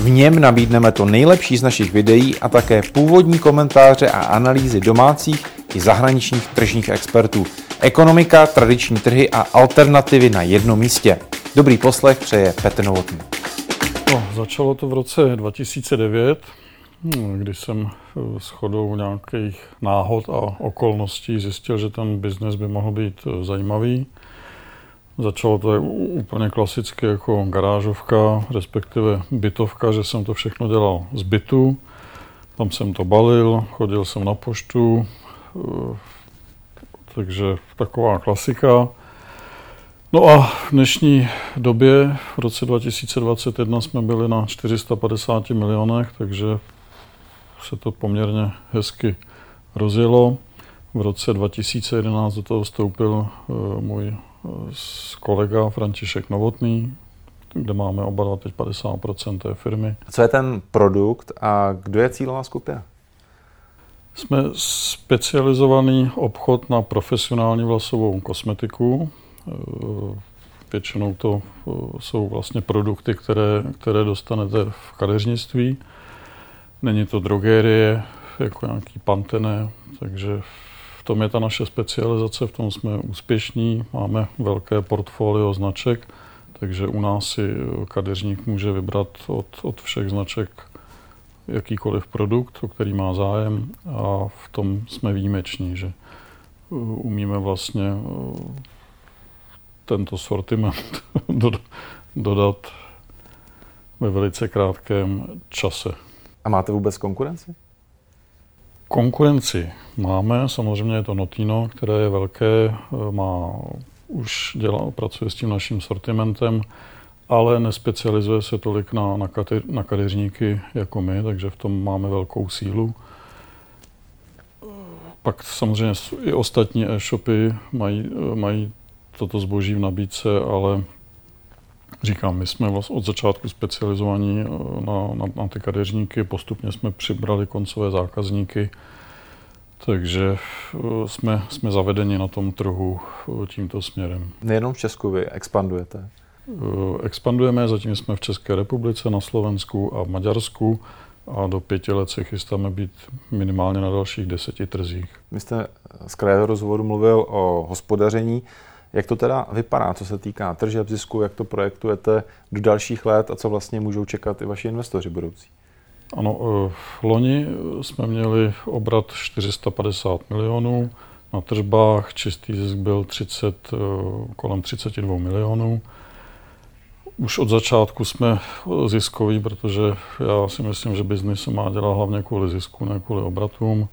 V něm nabídneme to nejlepší z našich videí a také původní komentáře a analýzy domácích i zahraničních tržních expertů. Ekonomika, tradiční trhy a alternativy na jednom místě. Dobrý poslech přeje Petr Novotný. No, začalo to v roce 2009, kdy jsem eh, s chodou nějakých náhod a okolností zjistil, že ten biznes by mohl být eh, zajímavý. Začalo to úplně klasicky jako garážovka, respektive bytovka, že jsem to všechno dělal z bytu. Tam jsem to balil, chodil jsem na poštu, eh, takže taková klasika. No a v dnešní době, v roce 2021, jsme byli na 450 milionech, takže se to poměrně hezky rozjelo. V roce 2011 do toho vstoupil eh, můj eh, kolega František Novotný, kde máme oba dva teď 50% té firmy. Co je ten produkt a kdo je cílová skupina? Jsme specializovaný obchod na profesionální vlasovou kosmetiku. Eh, většinou to eh, jsou vlastně produkty, které, které dostanete v kadeřnictví. Není to drogérie, jako nějaký pantené, takže tom je ta naše specializace, v tom jsme úspěšní, máme velké portfolio značek, takže u nás si kadeřník může vybrat od, od všech značek jakýkoliv produkt, o který má zájem a v tom jsme výjimeční, že eh, umíme vlastně tento sortiment dodat ve velice krátkém čase. A máte vůbec konkurenci? Konkurenci máme, samozřejmě je to Notino, které je velké, má, už dělá, pracuje s tím naším sortimentem, ale nespecializuje se tolik na, na, kate, na kadeřníky jako my, takže v tom máme velkou sílu. Pak samozřejmě i ostatní e-shopy mají, mají toto zboží v nabídce, ale říkám, my jsme vlastně od začátku specializovaní eh, na, na, na ty kadeřníky, postupně jsme přibrali koncové zákazníky, takže eh, jsme, jsme zavedeni na tom trhu eh, tímto směrem. Nejenom v Česku vy expandujete? Expandujeme, zatím jsme v České republice, na Slovensku a v Maďarsku a do pěti let se chystáme být minimálně na dalších deseti trzích. Vy jste z kraje rozhovoru mluvil o hospodaření. Jak to teda vypadá, co se týká tržeb, zisku, jak to projektujete do dalších let a co vlastně můžou čekat i vaši investoři budoucí? Ano, v eh, loni jsme měli obrat 450 milionů, na tržbách čistý zisk byl 30, eh, kolem 32 milionů. Už od začátku jsme ziskoví, protože já si myslím, že biznis se má dělat hlavně kvůli zisku, ne kvůli obratům.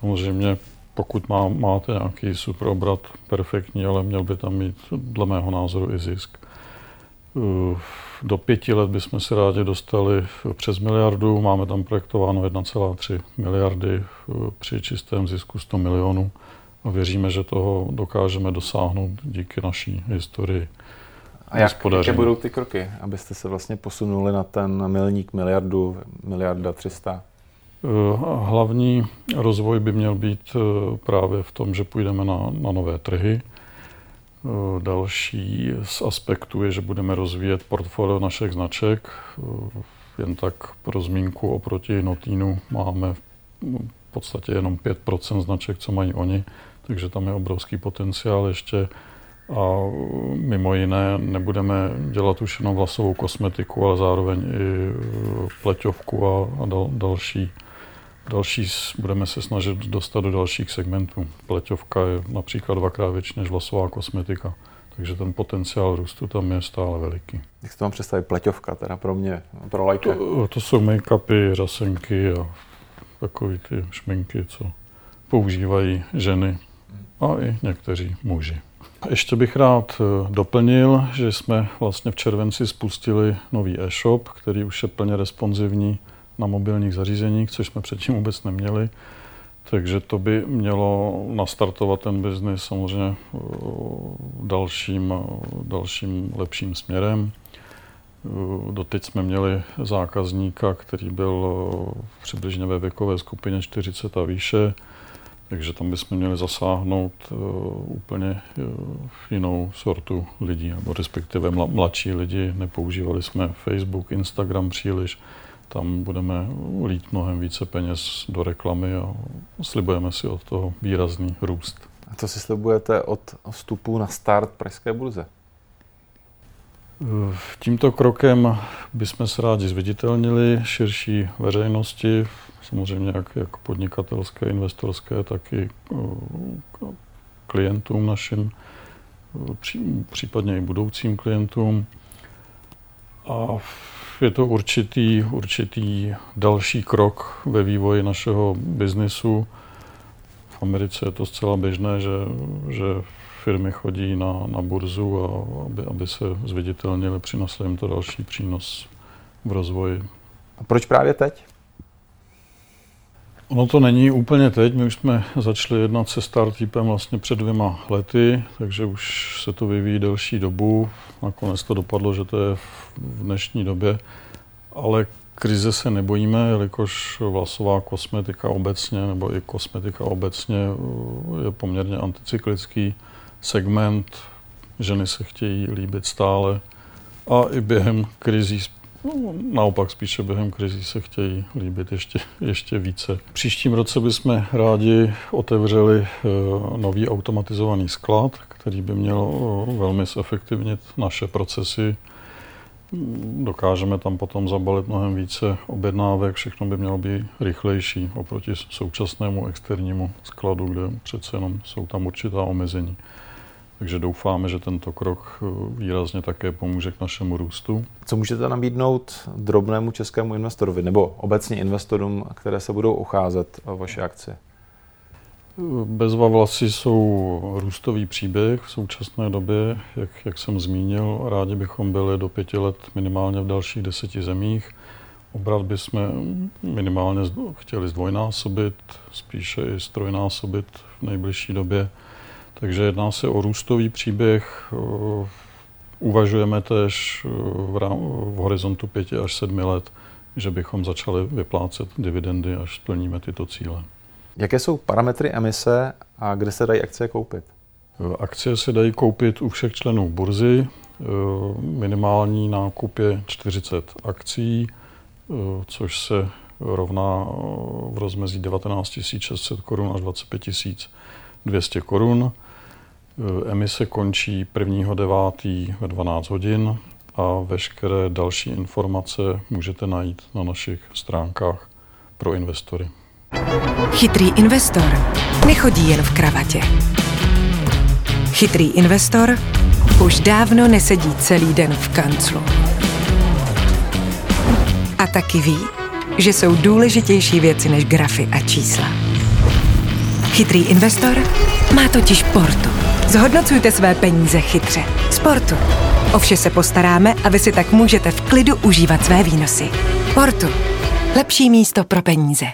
Samozřejmě pokud má, máte nějaký super obrat, perfektní, ale měl by tam mít dle mého názoru i zisk. Eh, do pěti let bychom se rádi dostali přes miliardu, máme tam projektováno 1,3 miliardy eh, při čistém zisku 100 milionů a věříme, že toho dokážeme dosáhnout díky naší historii. A jak, jaké budou ty kroky, abyste se vlastně posunuli na ten milník miliardu, miliarda 300? Eh, hlavní rozvoj by měl být eh, právě v tom, že půjdeme na, na nové trhy. Eh, další z aspektů je, že budeme rozvíjet portfolio našich značek. Jen tak pro zmínku oproti Notínu máme v podstatě jenom 5% značek, co mají oni, takže tam je obrovský potenciál ještě. A mimo jiné nebudeme dělat už jenom vlasovou kosmetiku, ale zároveň i pleťovku a, a dal, další Další budeme se snažit dostat do dalších segmentů. Pleťovka je například dvakrát větší než vlasová kosmetika. Takže ten potenciál růstu tam je stále veliký. Jak se vám představit pleťovka, teda pro mě, pro lajka? To, to jsou make-upy, řasenky a takové ty šminky, co používají ženy a i někteří muži. Ještě bych rád eh, doplnil, že jsme vlastně v červenci spustili nový e-shop, který už je plně responsivní na mobilních zařízeních, což jsme předtím vůbec neměli. Takže to by mělo nastartovat ten biznis samozřejmě eh, dalším, dalším lepším směrem. Eh, doteď jsme měli zákazníka, který byl eh, přibližně ve věkové skupině 40 a výše, takže tam bychom měli zasáhnout úplně jinou sortu lidí, nebo respektive mladší lidi. Nepoužívali jsme Facebook, Instagram příliš, tam budeme lít mnohem více peněz do reklamy a slibujeme si od toho výrazný růst. A co si slibujete od vstupu na start Pražské burze? Tímto krokem bychom se rádi zviditelnili širší veřejnosti, samozřejmě jak, jak podnikatelské, investorské, tak i klientům našim, případně i budoucím klientům. A je to určitý, určitý další krok ve vývoji našeho biznisu. V Americe je to zcela běžné, že, že firmy chodí na, na burzu, a aby, aby se zviditelnili, přinesli jim to další přínos v rozvoji. A proč právě teď? Ono to není úplně teď, my už jsme začali jednat se startupem vlastně před dvěma lety, takže už se to vyvíjí delší dobu. Nakonec to dopadlo, že to je v dnešní době, ale krize se nebojíme, jelikož vlasová kosmetika obecně, nebo i kosmetika obecně je poměrně anticyklický segment. Ženy se chtějí líbit stále a i během krizí No, naopak spíše během krizí se chtějí líbit ještě, ještě více. Příštím roce bychom rádi otevřeli eh, nový automatizovaný sklad, který by měl eh, velmi zefektivnit naše procesy. Dokážeme tam potom zabalit mnohem více objednávek, všechno by mělo být rychlejší oproti současnému externímu skladu, kde přece jenom jsou tam určitá omezení. Takže doufáme, že tento krok eh, výrazně také pomůže k našemu růstu. Co můžete nabídnout drobnému českému investorovi nebo obecně investorům, které se budou ucházet o vaše akcie? Bezva vlasy jsou růstový příběh v současné době, jak, jak jsem zmínil. Rádi bychom byli do pěti let minimálně v dalších deseti zemích. Obrat bychom minimálně chtěli zdvojnásobit, spíše i strojnásobit v nejbližší době. Takže jedná se o růstový příběh. Uvažujeme tež v, rám, v horizontu 5 až 7 let, že bychom začali vyplácet dividendy, až splníme tyto cíle. Jaké jsou parametry emise a kde se dají akcie koupit? Akcie se dají koupit u všech členů burzy. Minimální nákup je 40 akcí, což se rovná v rozmezí 19 600 korun až 25 200 korun. Eh, emise končí 1.9. ve 12 hodin a veškeré další informace můžete najít na našich stránkách pro investory. Chytrý investor nechodí jen v kravatě. Chytrý investor už dávno nesedí celý den v kanclu. A taky ví, že jsou důležitější věci než grafy a čísla. Chytrý investor má totiž portu Zhodnocujte své peníze chytře. Sportu. O vše se postaráme a vy si tak můžete v klidu užívat své výnosy. Portu. Lepší místo pro peníze.